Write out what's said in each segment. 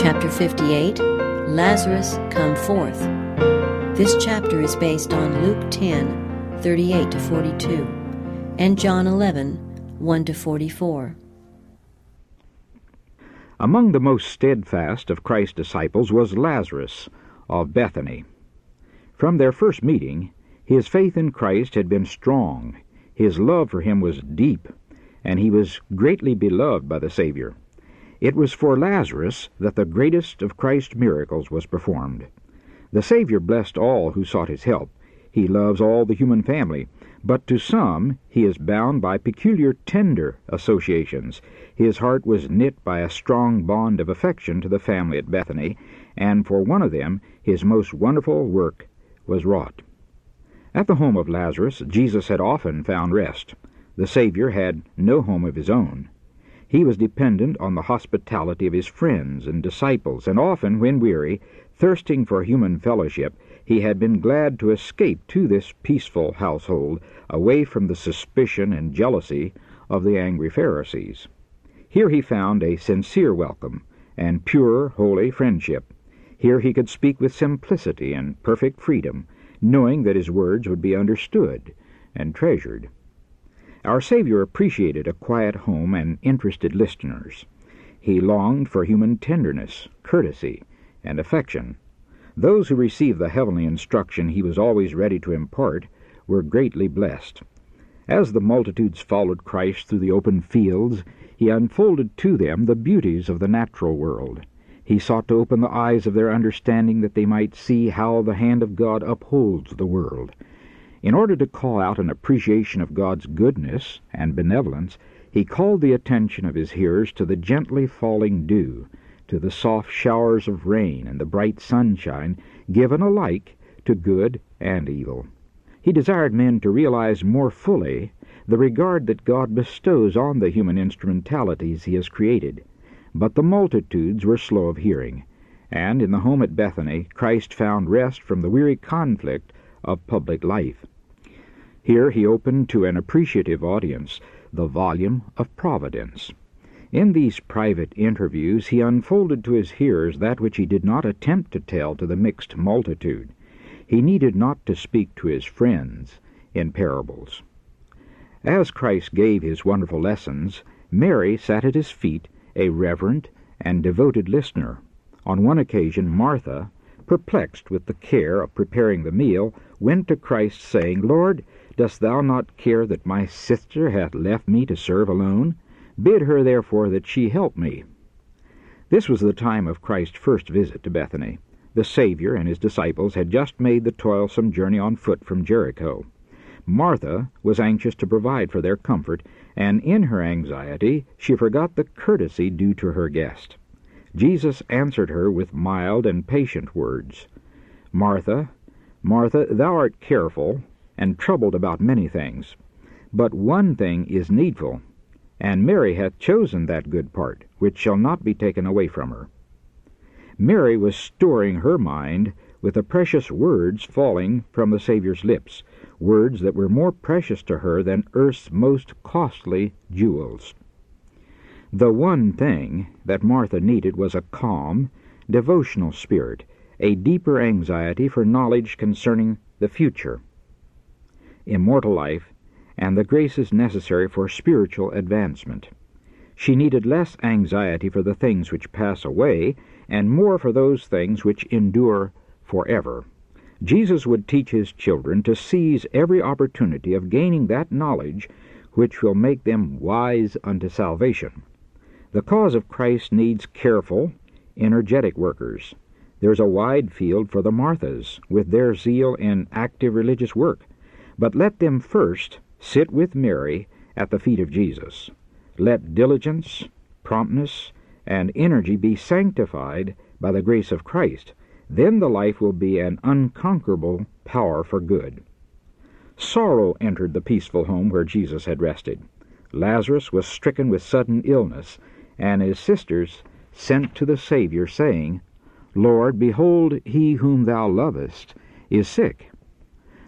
Chapter 58 Lazarus Come Forth. This chapter is based on Luke 10 38 to 42 and John 11 1 to 44. Among the most steadfast of Christ's disciples was Lazarus of Bethany. From their first meeting, his faith in Christ had been strong, his love for him was deep, and he was greatly beloved by the Savior. It was for Lazarus that the greatest of Christ's miracles was performed. The Savior blessed all who sought his help. He loves all the human family, but to some he is bound by peculiar tender associations. His heart was knit by a strong bond of affection to the family at Bethany, and for one of them his most wonderful work was wrought. At the home of Lazarus, Jesus had often found rest. The Savior had no home of his own. He was dependent on the hospitality of his friends and disciples, and often, when weary, thirsting for human fellowship, he had been glad to escape to this peaceful household, away from the suspicion and jealousy of the angry Pharisees. Here he found a sincere welcome and pure, holy friendship. Here he could speak with simplicity and perfect freedom, knowing that his words would be understood and treasured. Our Savior appreciated a quiet home and interested listeners. He longed for human tenderness, courtesy, and affection. Those who received the heavenly instruction he was always ready to impart were greatly blessed. As the multitudes followed Christ through the open fields, he unfolded to them the beauties of the natural world. He sought to open the eyes of their understanding that they might see how the hand of God upholds the world. In order to call out an appreciation of God's goodness and benevolence, he called the attention of his hearers to the gently falling dew, to the soft showers of rain and the bright sunshine given alike to good and evil. He desired men to realize more fully the regard that God bestows on the human instrumentalities he has created. But the multitudes were slow of hearing, and in the home at Bethany Christ found rest from the weary conflict of public life. Here he opened to an appreciative audience the volume of Providence. In these private interviews he unfolded to his hearers that which he did not attempt to tell to the mixed multitude. He needed not to speak to his friends in parables. As Christ gave his wonderful lessons, Mary sat at his feet, a reverent and devoted listener. On one occasion, Martha, perplexed with the care of preparing the meal, went to Christ, saying, Lord, dost thou not care that my sister hath left me to serve alone? Bid her therefore that she help me. This was the time of Christ's first visit to Bethany. The Savior and his disciples had just made the toilsome journey on foot from Jericho. Martha was anxious to provide for their comfort, and in her anxiety she forgot the courtesy due to her guest. Jesus answered her with mild and patient words. Martha, Martha, thou art careful and troubled about many things, but one thing is needful, and Mary hath chosen that good part, which shall not be taken away from her. Mary was storing her mind with the precious words falling from the Saviour's lips, words that were more precious to her than earth's most costly jewels. The one thing that Martha needed was a calm, devotional spirit, a deeper anxiety for knowledge concerning the future, immortal life, and the graces necessary for spiritual advancement. She needed less anxiety for the things which pass away, and more for those things which endure forever. Jesus would teach his children to seize every opportunity of gaining that knowledge which will make them wise unto salvation. The cause of Christ needs careful, energetic workers. There's a wide field for the Marthas, with their zeal in active religious work. But let them first sit with Mary at the feet of Jesus. Let diligence, promptness, and energy be sanctified by the grace of Christ. Then the life will be an unconquerable power for good. Sorrow entered the peaceful home where Jesus had rested. Lazarus was stricken with sudden illness, and his sisters sent to the Savior, saying, Lord, behold, he whom thou lovest is sick.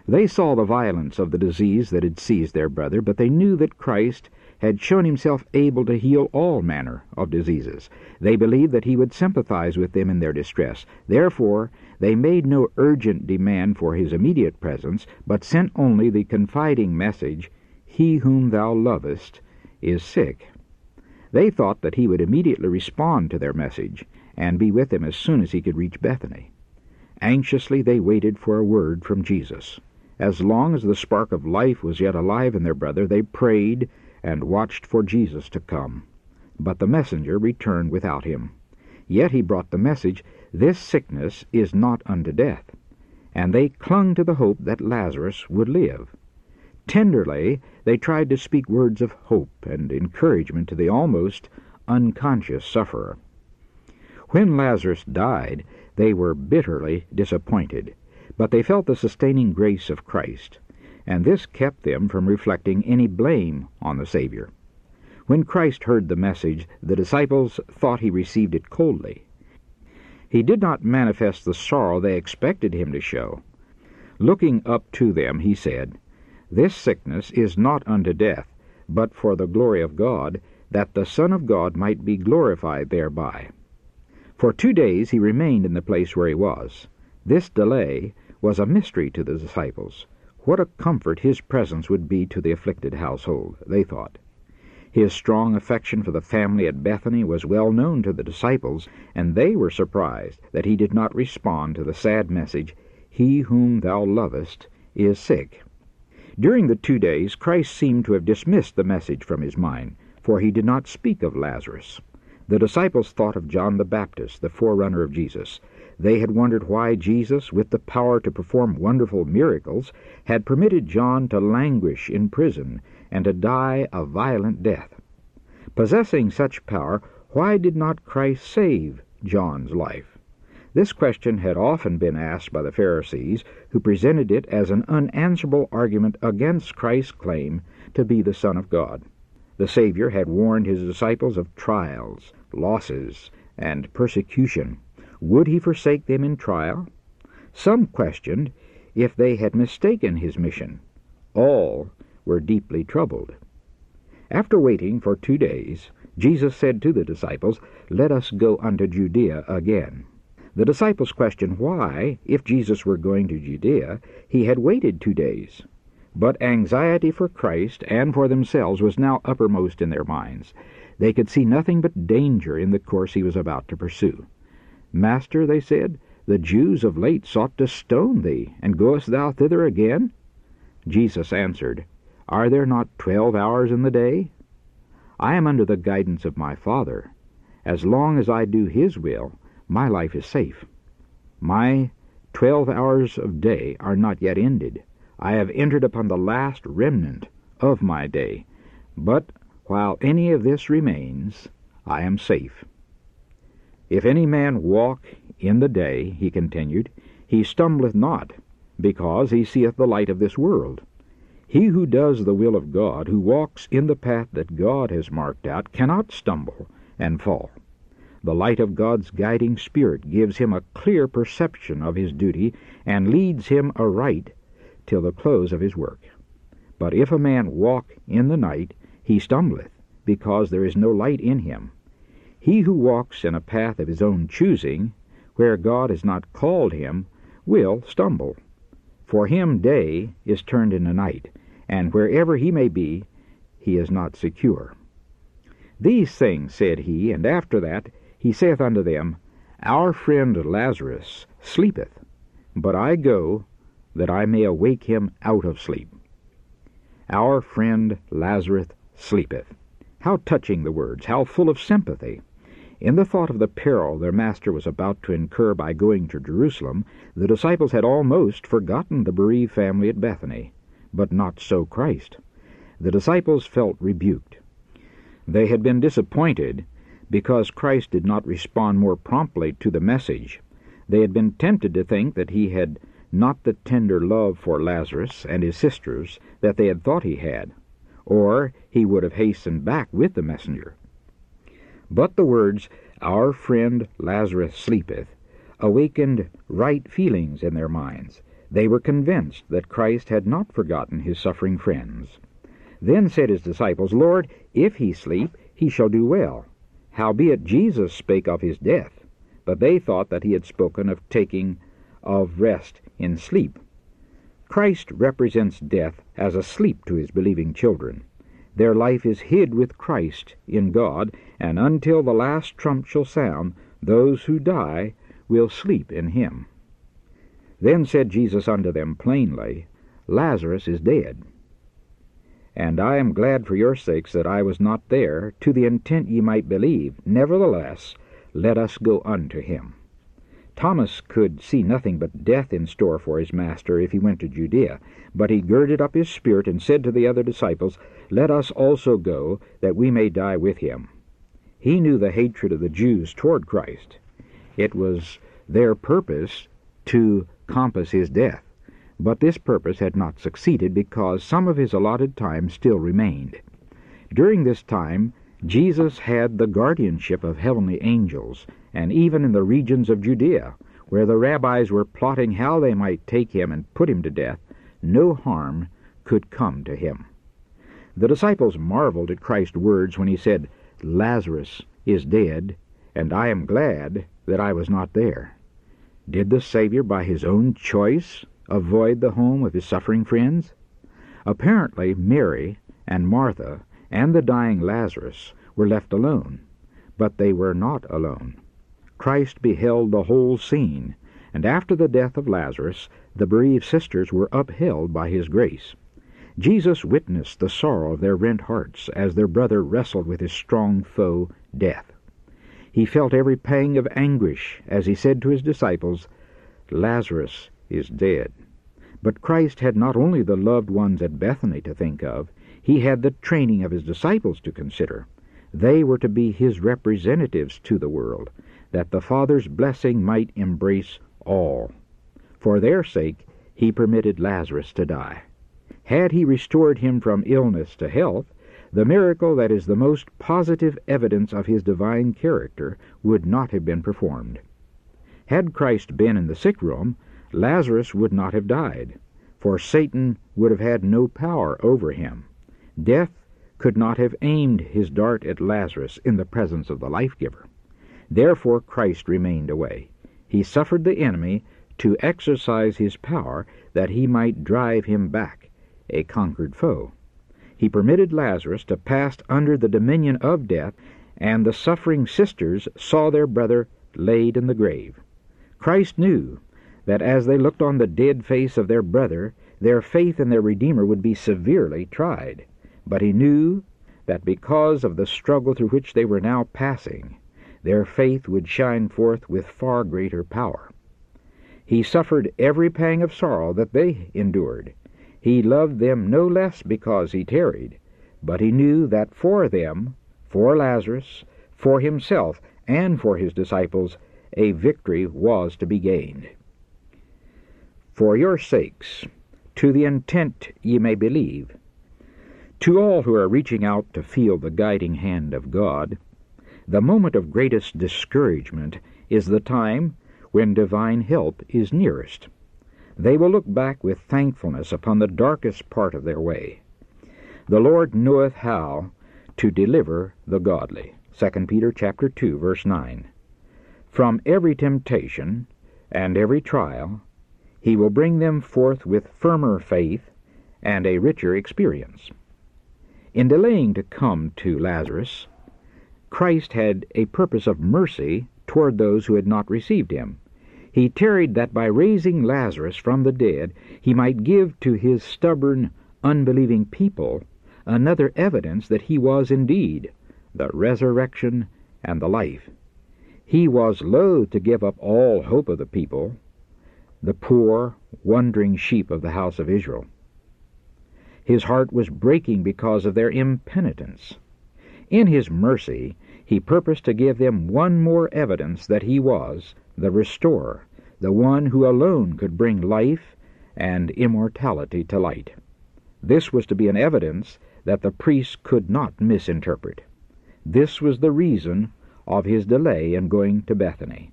They saw the violence of the disease that had seized their brother, but they knew that Christ had shown himself able to heal all manner of diseases. They believed that he would sympathize with them in their distress. Therefore, they made no urgent demand for his immediate presence, but sent only the confiding message, He whom thou lovest is sick. They thought that he would immediately respond to their message and be with them as soon as he could reach Bethany. Anxiously they waited for a word from Jesus. As long as the spark of life was yet alive in their brother, they prayed and watched for Jesus to come. But the messenger returned without him. Yet he brought the message, This sickness is not unto death. And they clung to the hope that Lazarus would live. Tenderly they tried to speak words of hope and encouragement to the almost unconscious sufferer. When Lazarus died, they were bitterly disappointed. But they felt the sustaining grace of Christ, and this kept them from reflecting any blame on the Savior. When Christ heard the message, the disciples thought he received it coldly. He did not manifest the sorrow they expected him to show. Looking up to them, he said, This sickness is not unto death, but for the glory of God, that the Son of God might be glorified thereby. For two days he remained in the place where he was. This delay was a mystery to the disciples. What a comfort his presence would be to the afflicted household, they thought. His strong affection for the family at Bethany was well known to the disciples, and they were surprised that he did not respond to the sad message, He whom thou lovest is sick. During the two days, Christ seemed to have dismissed the message from his mind, for he did not speak of Lazarus. The disciples thought of John the Baptist, the forerunner of Jesus. They had wondered why Jesus, with the power to perform wonderful miracles, had permitted John to languish in prison and to die a violent death. Possessing such power, why did not Christ save John's life? This question had often been asked by the Pharisees, who presented it as an unanswerable argument against Christ's claim to be the Son of God. The Savior had warned his disciples of trials, losses, and persecution. Would he forsake them in trial? Some questioned if they had mistaken his mission. All were deeply troubled. After waiting for two days, Jesus said to the disciples, Let us go unto Judea again. The disciples questioned why, if Jesus were going to Judea, he had waited two days. But anxiety for Christ and for themselves was now uppermost in their minds. They could see nothing but danger in the course he was about to pursue. Master, they said, the Jews of late sought to stone thee, and goest thou thither again? Jesus answered, Are there not twelve hours in the day? I am under the guidance of my Father. As long as I do his will, my life is safe. My twelve hours of day are not yet ended. I have entered upon the last remnant of my day. But while any of this remains, I am safe. If any man walk in the day, he continued, he stumbleth not, because he seeth the light of this world. He who does the will of God, who walks in the path that God has marked out, cannot stumble and fall. The light of God's guiding spirit gives him a clear perception of his duty and leads him aright till the close of his work. But if a man walk in the night, he stumbleth, because there is no light in him. He who walks in a path of his own choosing, where God has not called him, will stumble. For him day is turned into night, and wherever he may be, he is not secure. These things said he, and after that he saith unto them, Our friend Lazarus sleepeth, but I go that I may awake him out of sleep. Our friend Lazarus sleepeth. How touching the words, how full of sympathy. In the thought of the peril their master was about to incur by going to Jerusalem, the disciples had almost forgotten the bereaved family at Bethany. But not so Christ. The disciples felt rebuked. They had been disappointed because Christ did not respond more promptly to the message. They had been tempted to think that he had not the tender love for Lazarus and his sisters that they had thought he had, or he would have hastened back with the messenger. But the words, Our friend Lazarus sleepeth, awakened right feelings in their minds. They were convinced that Christ had not forgotten his suffering friends. Then said his disciples, Lord, if he sleep, he shall do well. Howbeit Jesus spake of his death, but they thought that he had spoken of taking of rest in sleep. Christ represents death as a sleep to his believing children. Their life is hid with Christ in God, and until the last trump shall sound, those who die will sleep in him. Then said Jesus unto them plainly, Lazarus is dead. And I am glad for your sakes that I was not there, to the intent ye might believe. Nevertheless, let us go unto him. Thomas could see nothing but death in store for his master if he went to Judea, but he girded up his spirit and said to the other disciples, Let us also go, that we may die with him. He knew the hatred of the Jews toward Christ. It was their purpose to compass his death. But this purpose had not succeeded because some of his allotted time still remained. During this time, Jesus had the guardianship of heavenly angels, and even in the regions of Judea, where the rabbis were plotting how they might take him and put him to death, no harm could come to him. The disciples marveled at Christ's words when he said, Lazarus is dead, and I am glad that I was not there. Did the Savior, by his own choice, avoid the home of his suffering friends? Apparently, Mary and Martha and the dying Lazarus were left alone, but they were not alone. Christ beheld the whole scene, and after the death of Lazarus, the bereaved sisters were upheld by his grace. Jesus witnessed the sorrow of their rent hearts as their brother wrestled with his strong foe, death. He felt every pang of anguish as he said to his disciples, Lazarus is dead. But Christ had not only the loved ones at Bethany to think of, he had the training of his disciples to consider. They were to be his representatives to the world, that the Father's blessing might embrace all. For their sake he permitted Lazarus to die. Had he restored him from illness to health, the miracle that is the most positive evidence of his divine character would not have been performed. Had Christ been in the sick room, Lazarus would not have died, for Satan would have had no power over him. Death could not have aimed his dart at Lazarus in the presence of the life giver. Therefore Christ remained away. He suffered the enemy to exercise his power that he might drive him back, a conquered foe he permitted Lazarus to pass under the dominion of death, and the suffering sisters saw their brother laid in the grave. Christ knew that as they looked on the dead face of their brother, their faith in their Redeemer would be severely tried. But he knew that because of the struggle through which they were now passing, their faith would shine forth with far greater power. He suffered every pang of sorrow that they endured, he loved them no less because he tarried, but he knew that for them, for Lazarus, for himself, and for his disciples, a victory was to be gained. For your sakes, to the intent ye may believe, to all who are reaching out to feel the guiding hand of God, the moment of greatest discouragement is the time when divine help is nearest they will look back with thankfulness upon the darkest part of their way. The Lord knoweth how to deliver the godly. 2 Peter chapter 2 verse 9. From every temptation and every trial he will bring them forth with firmer faith and a richer experience. In delaying to come to Lazarus, Christ had a purpose of mercy toward those who had not received him. He tarried that by raising Lazarus from the dead he might give to his stubborn, unbelieving people another evidence that he was indeed the resurrection and the life. He was loath to give up all hope of the people, the poor, wandering sheep of the house of Israel. His heart was breaking because of their impenitence. In his mercy, he purposed to give them one more evidence that he was the restorer, the one who alone could bring life and immortality to light. This was to be an evidence that the priests could not misinterpret. This was the reason of his delay in going to Bethany.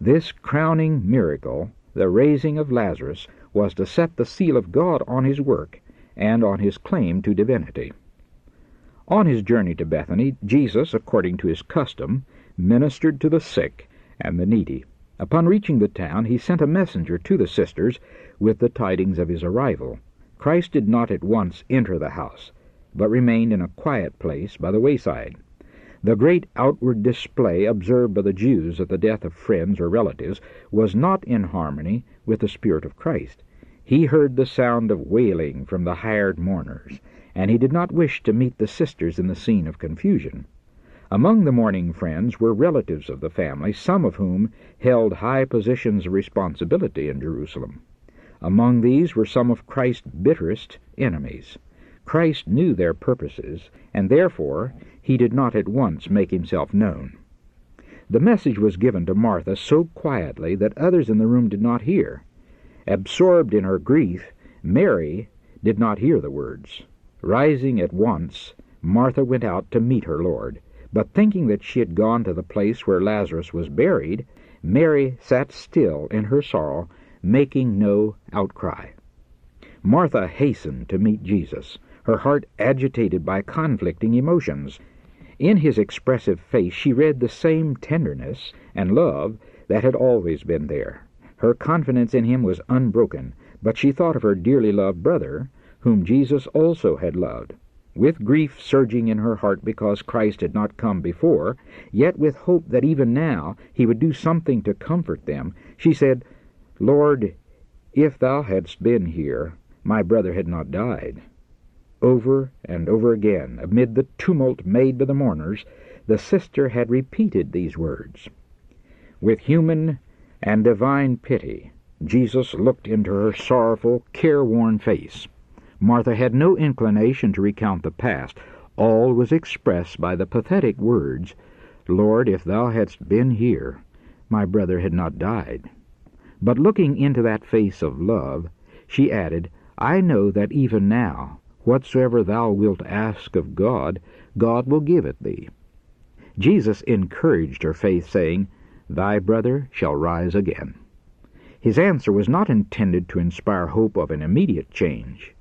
This crowning miracle, the raising of Lazarus, was to set the seal of God on his work and on his claim to divinity. On his journey to Bethany, Jesus, according to his custom, ministered to the sick and the needy. Upon reaching the town, he sent a messenger to the sisters with the tidings of his arrival. Christ did not at once enter the house, but remained in a quiet place by the wayside. The great outward display observed by the Jews at the death of friends or relatives was not in harmony with the Spirit of Christ. He heard the sound of wailing from the hired mourners, and he did not wish to meet the sisters in the scene of confusion. Among the mourning friends were relatives of the family, some of whom held high positions of responsibility in Jerusalem. Among these were some of Christ's bitterest enemies. Christ knew their purposes, and therefore he did not at once make himself known. The message was given to Martha so quietly that others in the room did not hear. Absorbed in her grief, Mary did not hear the words. Rising at once, Martha went out to meet her Lord, but thinking that she had gone to the place where Lazarus was buried, Mary sat still in her sorrow making no outcry. Martha hastened to meet Jesus, her heart agitated by conflicting emotions. In his expressive face she read the same tenderness and love that had always been there. Her confidence in him was unbroken, but she thought of her dearly loved brother, whom Jesus also had loved. With grief surging in her heart because Christ had not come before, yet with hope that even now he would do something to comfort them, she said, Lord, if thou hadst been here, my brother had not died. Over and over again, amid the tumult made by the mourners, the sister had repeated these words. With human and divine pity, Jesus looked into her sorrowful, careworn face. Martha had no inclination to recount the past. All was expressed by the pathetic words, Lord, if thou hadst been here, my brother had not died. But looking into that face of love, she added, I know that even now, whatsoever thou wilt ask of God, God will give it thee. Jesus encouraged her faith, saying, Thy brother shall rise again. His answer was not intended to inspire hope of an immediate change.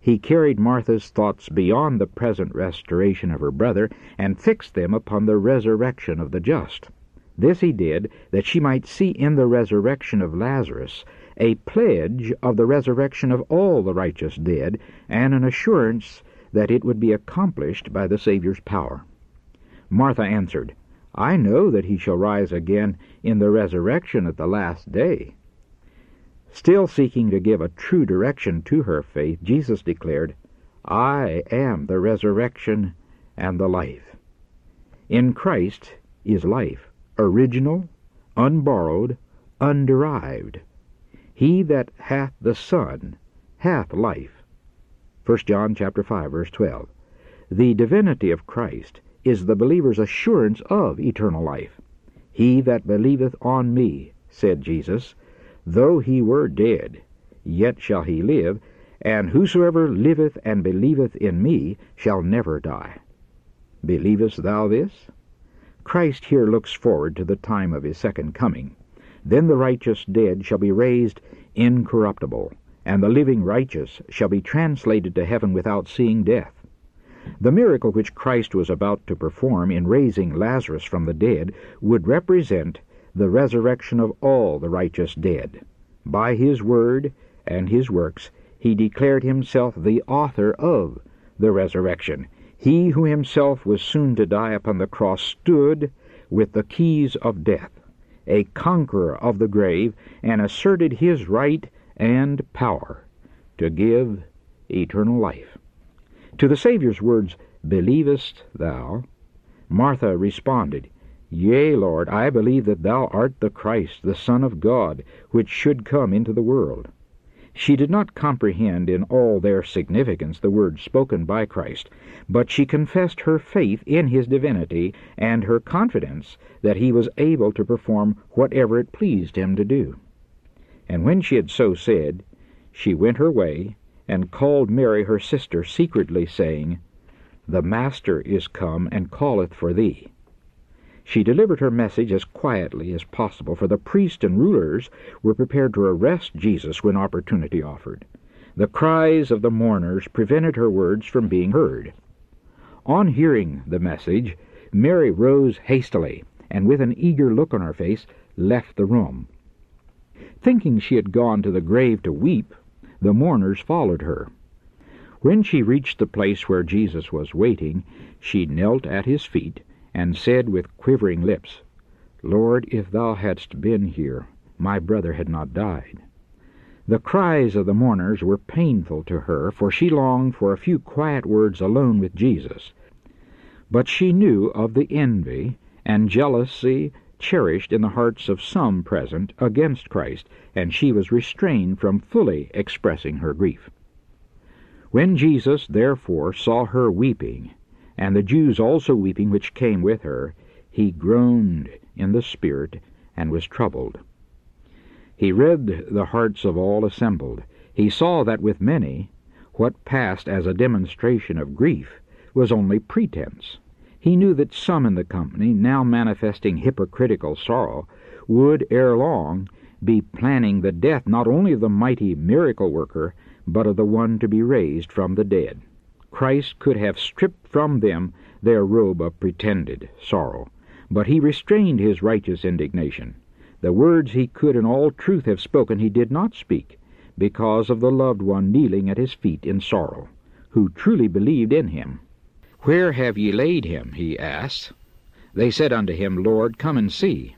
He carried Martha's thoughts beyond the present restoration of her brother and fixed them upon the resurrection of the just. This he did that she might see in the resurrection of Lazarus a pledge of the resurrection of all the righteous dead, and an assurance that it would be accomplished by the Saviour's power. Martha answered, I know that he shall rise again in the resurrection at the last day. Still seeking to give a true direction to her faith, Jesus declared, I am the resurrection and the life. In Christ is life original, unborrowed, underived. He that hath the Son hath life. 1 John chapter 5 verse 12. The divinity of Christ is the believer's assurance of eternal life. He that believeth on me, said Jesus, though he were dead, yet shall he live, and whosoever liveth and believeth in me shall never die. Believest thou this? Christ here looks forward to the time of his second coming. Then the righteous dead shall be raised incorruptible, and the living righteous shall be translated to heaven without seeing death. The miracle which Christ was about to perform in raising Lazarus from the dead would represent the resurrection of all the righteous dead. By his word and his works he declared himself the author of the resurrection. He who himself was soon to die upon the cross stood with the keys of death, a conqueror of the grave, and asserted his right and power to give eternal life. To the Saviour's words, Believest thou? Martha responded, Yea, Lord, I believe that thou art the Christ, the Son of God, which should come into the world. She did not comprehend in all their significance the words spoken by Christ, but she confessed her faith in his divinity and her confidence that he was able to perform whatever it pleased him to do. And when she had so said, she went her way and called Mary her sister secretly, saying, The Master is come and calleth for thee. She delivered her message as quietly as possible, for the priests and rulers were prepared to arrest Jesus when opportunity offered. The cries of the mourners prevented her words from being heard. On hearing the message, Mary rose hastily, and with an eager look on her face, left the room. Thinking she had gone to the grave to weep, the mourners followed her. When she reached the place where Jesus was waiting, she knelt at his feet, and said with quivering lips, Lord, if thou hadst been here, my brother had not died. The cries of the mourners were painful to her, for she longed for a few quiet words alone with Jesus. But she knew of the envy and jealousy cherished in the hearts of some present against Christ, and she was restrained from fully expressing her grief. When Jesus therefore saw her weeping, and the Jews also weeping which came with her, he groaned in the spirit and was troubled. He read the hearts of all assembled. He saw that with many, what passed as a demonstration of grief was only pretense. He knew that some in the company, now manifesting hypocritical sorrow, would ere long be planning the death not only of the mighty miracle worker, but of the one to be raised from the dead. Christ could have stripped from them their robe of pretended sorrow, but he restrained his righteous indignation. The words he could in all truth have spoken he did not speak, because of the loved one kneeling at his feet in sorrow, who truly believed in him. Where have ye laid him? he asked. They said unto him, Lord, come and see.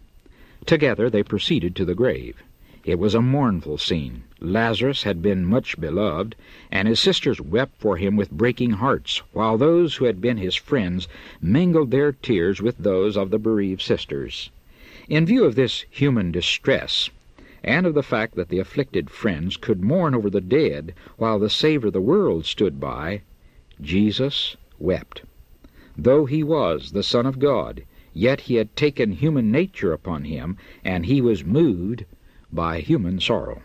Together they proceeded to the grave. It was a mournful scene. Lazarus had been much beloved, and his sisters wept for him with breaking hearts, while those who had been his friends mingled their tears with those of the bereaved sisters. In view of this human distress, and of the fact that the afflicted friends could mourn over the dead while the Savior of the world stood by, Jesus wept. Though he was the Son of God, yet he had taken human nature upon him, and he was moved by human sorrow.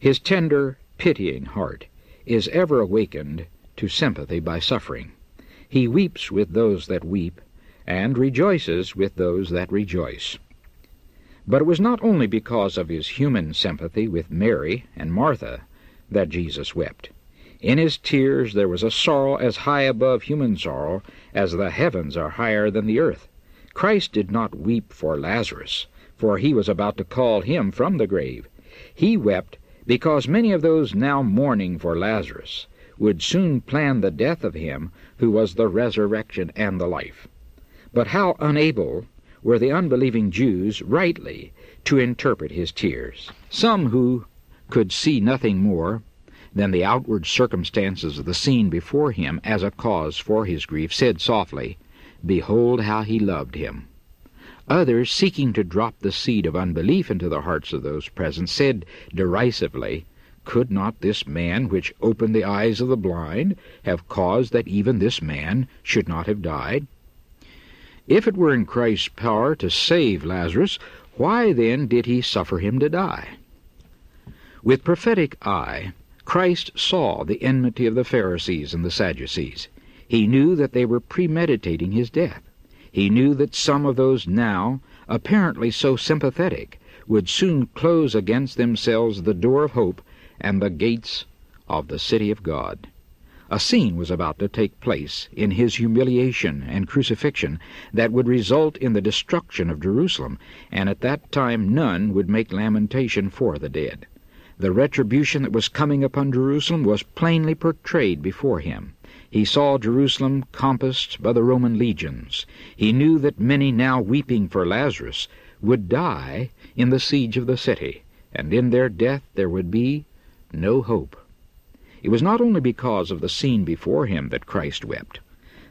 His tender, pitying heart is ever awakened to sympathy by suffering. He weeps with those that weep, and rejoices with those that rejoice. But it was not only because of his human sympathy with Mary and Martha that Jesus wept. In his tears there was a sorrow as high above human sorrow as the heavens are higher than the earth. Christ did not weep for Lazarus, for he was about to call him from the grave. He wept because many of those now mourning for Lazarus would soon plan the death of him who was the resurrection and the life. But how unable were the unbelieving Jews rightly to interpret his tears. Some who could see nothing more than the outward circumstances of the scene before him as a cause for his grief, said softly, Behold how he loved him. Others, seeking to drop the seed of unbelief into the hearts of those present, said derisively, Could not this man which opened the eyes of the blind have caused that even this man should not have died? If it were in Christ's power to save Lazarus, why then did he suffer him to die? With prophetic eye, Christ saw the enmity of the Pharisees and the Sadducees. He knew that they were premeditating his death. He knew that some of those now, apparently so sympathetic, would soon close against themselves the door of hope and the gates of the city of God. A scene was about to take place in his humiliation and crucifixion that would result in the destruction of Jerusalem, and at that time none would make lamentation for the dead. The retribution that was coming upon Jerusalem was plainly portrayed before him. He saw Jerusalem compassed by the Roman legions. He knew that many now weeping for Lazarus would die in the siege of the city, and in their death there would be no hope. It was not only because of the scene before him that Christ wept.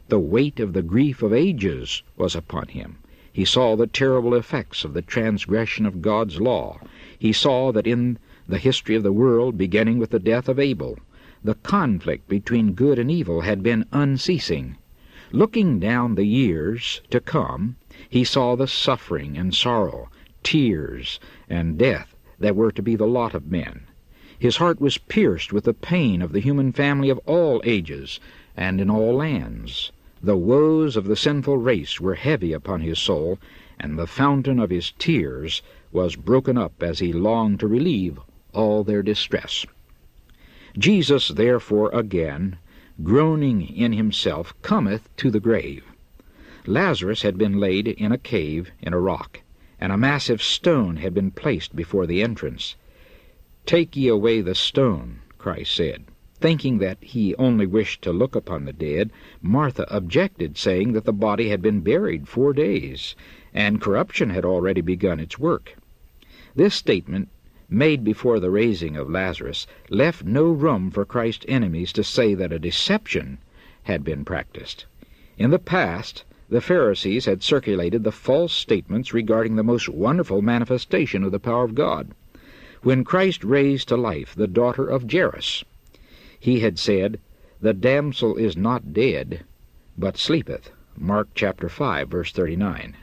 The weight of the grief of ages was upon him. He saw the terrible effects of the transgression of God's law. He saw that in the history of the world, beginning with the death of Abel, the conflict between good and evil had been unceasing. Looking down the years to come, he saw the suffering and sorrow, tears and death that were to be the lot of men. His heart was pierced with the pain of the human family of all ages and in all lands. The woes of the sinful race were heavy upon his soul, and the fountain of his tears was broken up as he longed to relieve all their distress. Jesus, therefore, again groaning in himself, cometh to the grave. Lazarus had been laid in a cave in a rock, and a massive stone had been placed before the entrance. Take ye away the stone, Christ said. Thinking that he only wished to look upon the dead, Martha objected, saying that the body had been buried four days, and corruption had already begun its work. This statement, made before the raising of Lazarus, left no room for Christ's enemies to say that a deception had been practiced. In the past, the Pharisees had circulated the false statements regarding the most wonderful manifestation of the power of God. When Christ raised to life the daughter of Jairus, he had said, The damsel is not dead, but sleepeth. Mark chapter 5, verse 39.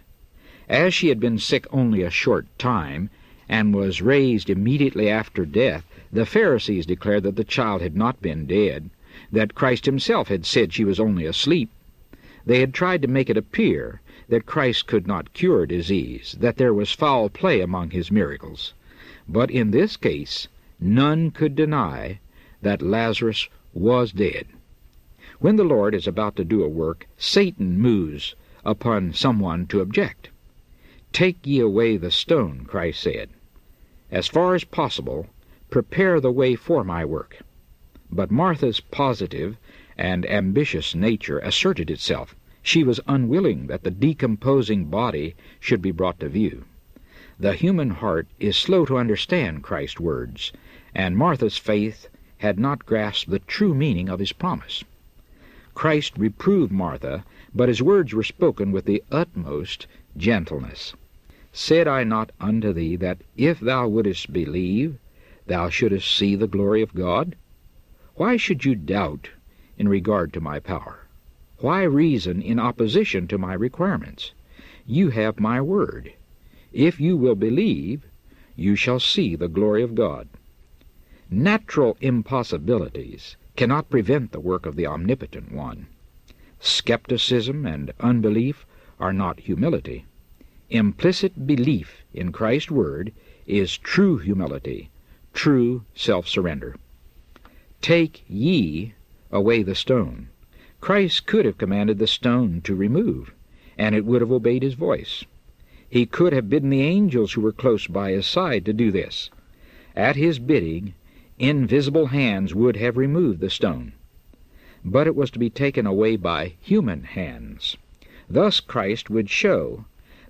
As she had been sick only a short time, and was raised immediately after death, the Pharisees declared that the child had not been dead, that Christ himself had said she was only asleep. They had tried to make it appear that Christ could not cure disease, that there was foul play among his miracles. But in this case, none could deny that Lazarus was dead. When the Lord is about to do a work, Satan moves upon someone to object. Take ye away the stone, Christ said. As far as possible, prepare the way for my work. But Martha's positive and ambitious nature asserted itself. She was unwilling that the decomposing body should be brought to view. The human heart is slow to understand Christ's words, and Martha's faith had not grasped the true meaning of his promise. Christ reproved Martha, but his words were spoken with the utmost gentleness. Said I not unto thee that if thou wouldest believe, thou shouldest see the glory of God? Why should you doubt in regard to my power? Why reason in opposition to my requirements? You have my word. If you will believe, you shall see the glory of God. Natural impossibilities cannot prevent the work of the Omnipotent One. Skepticism and unbelief are not humility. Implicit belief in Christ's Word is true humility, true self surrender. Take ye away the stone. Christ could have commanded the stone to remove, and it would have obeyed his voice. He could have bidden the angels who were close by his side to do this. At his bidding, invisible hands would have removed the stone. But it was to be taken away by human hands. Thus Christ would show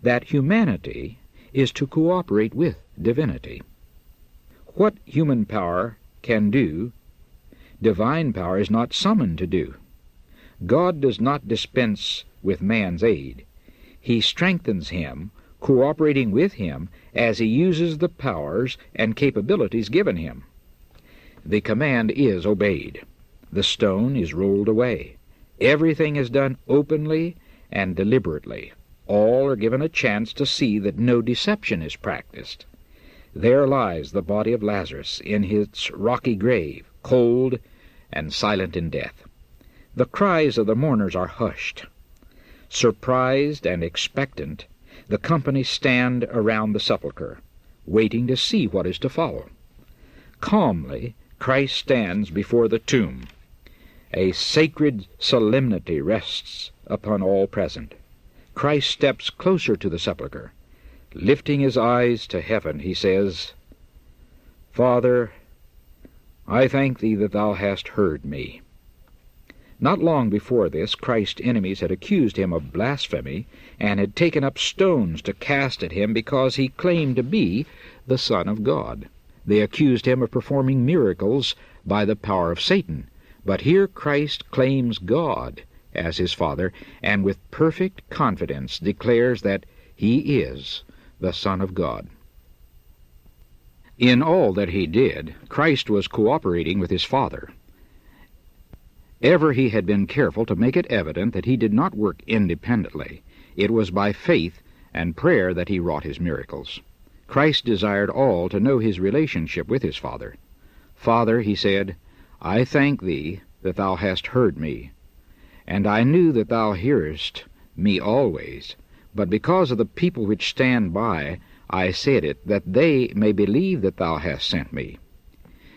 that humanity is to cooperate with divinity. What human power can do, divine power is not summoned to do. God does not dispense with man's aid. He strengthens him, cooperating with him as he uses the powers and capabilities given him. The command is obeyed. The stone is rolled away. Everything is done openly and deliberately. All are given a chance to see that no deception is practiced. There lies the body of Lazarus in his rocky grave, cold and silent in death. The cries of the mourners are hushed. Surprised and expectant, the company stand around the sepulchre, waiting to see what is to follow. Calmly, Christ stands before the tomb. A sacred solemnity rests upon all present. Christ steps closer to the sepulchre. Lifting his eyes to heaven, he says, Father, I thank thee that thou hast heard me. Not long before this, Christ's enemies had accused him of blasphemy and had taken up stones to cast at him because he claimed to be the Son of God. They accused him of performing miracles by the power of Satan. But here Christ claims God as his Father, and with perfect confidence declares that he is the Son of God. In all that he did, Christ was cooperating with his Father. Ever he had been careful to make it evident that he did not work independently. It was by faith and prayer that he wrought his miracles. Christ desired all to know his relationship with his Father. Father, he said, I thank thee that thou hast heard me. And I knew that thou hearest me always, but because of the people which stand by, I said it, that they may believe that thou hast sent me.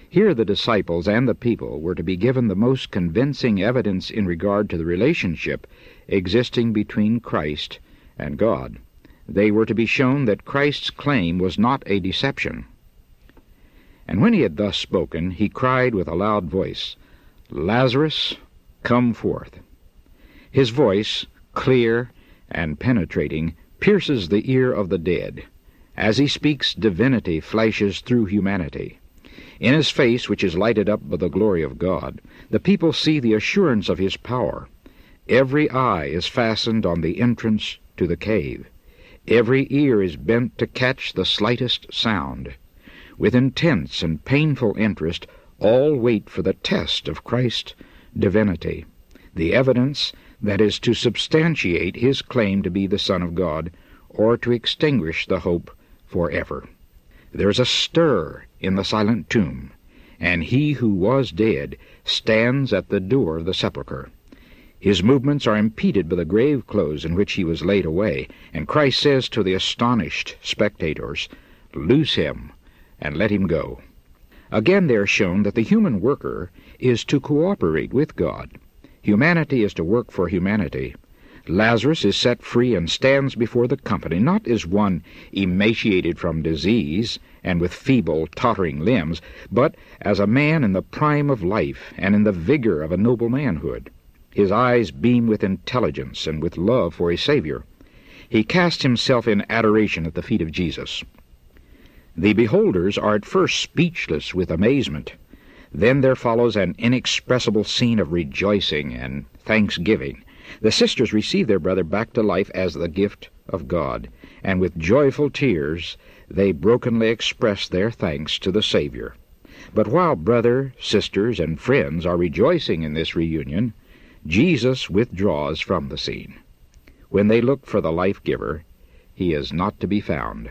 Here the disciples and the people were to be given the most convincing evidence in regard to the relationship existing between Christ and God. They were to be shown that Christ's claim was not a deception. And when he had thus spoken, he cried with a loud voice, Lazarus, come forth. His voice, clear and penetrating, pierces the ear of the dead. As he speaks, divinity flashes through humanity. In his face, which is lighted up by the glory of God, the people see the assurance of his power. Every eye is fastened on the entrance to the cave. Every ear is bent to catch the slightest sound. With intense and painful interest, all wait for the test of Christ's divinity, the evidence that is to substantiate his claim to be the Son of God, or to extinguish the hope forever. There is a stir in the silent tomb, and he who was dead stands at the door of the sepulchre. His movements are impeded by the grave clothes in which he was laid away, and Christ says to the astonished spectators, Loose him and let him go. Again, they are shown that the human worker is to cooperate with God. Humanity is to work for humanity, Lazarus is set free and stands before the company, not as one emaciated from disease and with feeble, tottering limbs, but as a man in the prime of life and in the vigor of a noble manhood. His eyes beam with intelligence and with love for his Savior. He casts himself in adoration at the feet of Jesus. The beholders are at first speechless with amazement. Then there follows an inexpressible scene of rejoicing and thanksgiving. The sisters receive their brother back to life as the gift of God, and with joyful tears they brokenly express their thanks to the Savior. But while brother, sisters, and friends are rejoicing in this reunion, Jesus withdraws from the scene. When they look for the life giver, he is not to be found.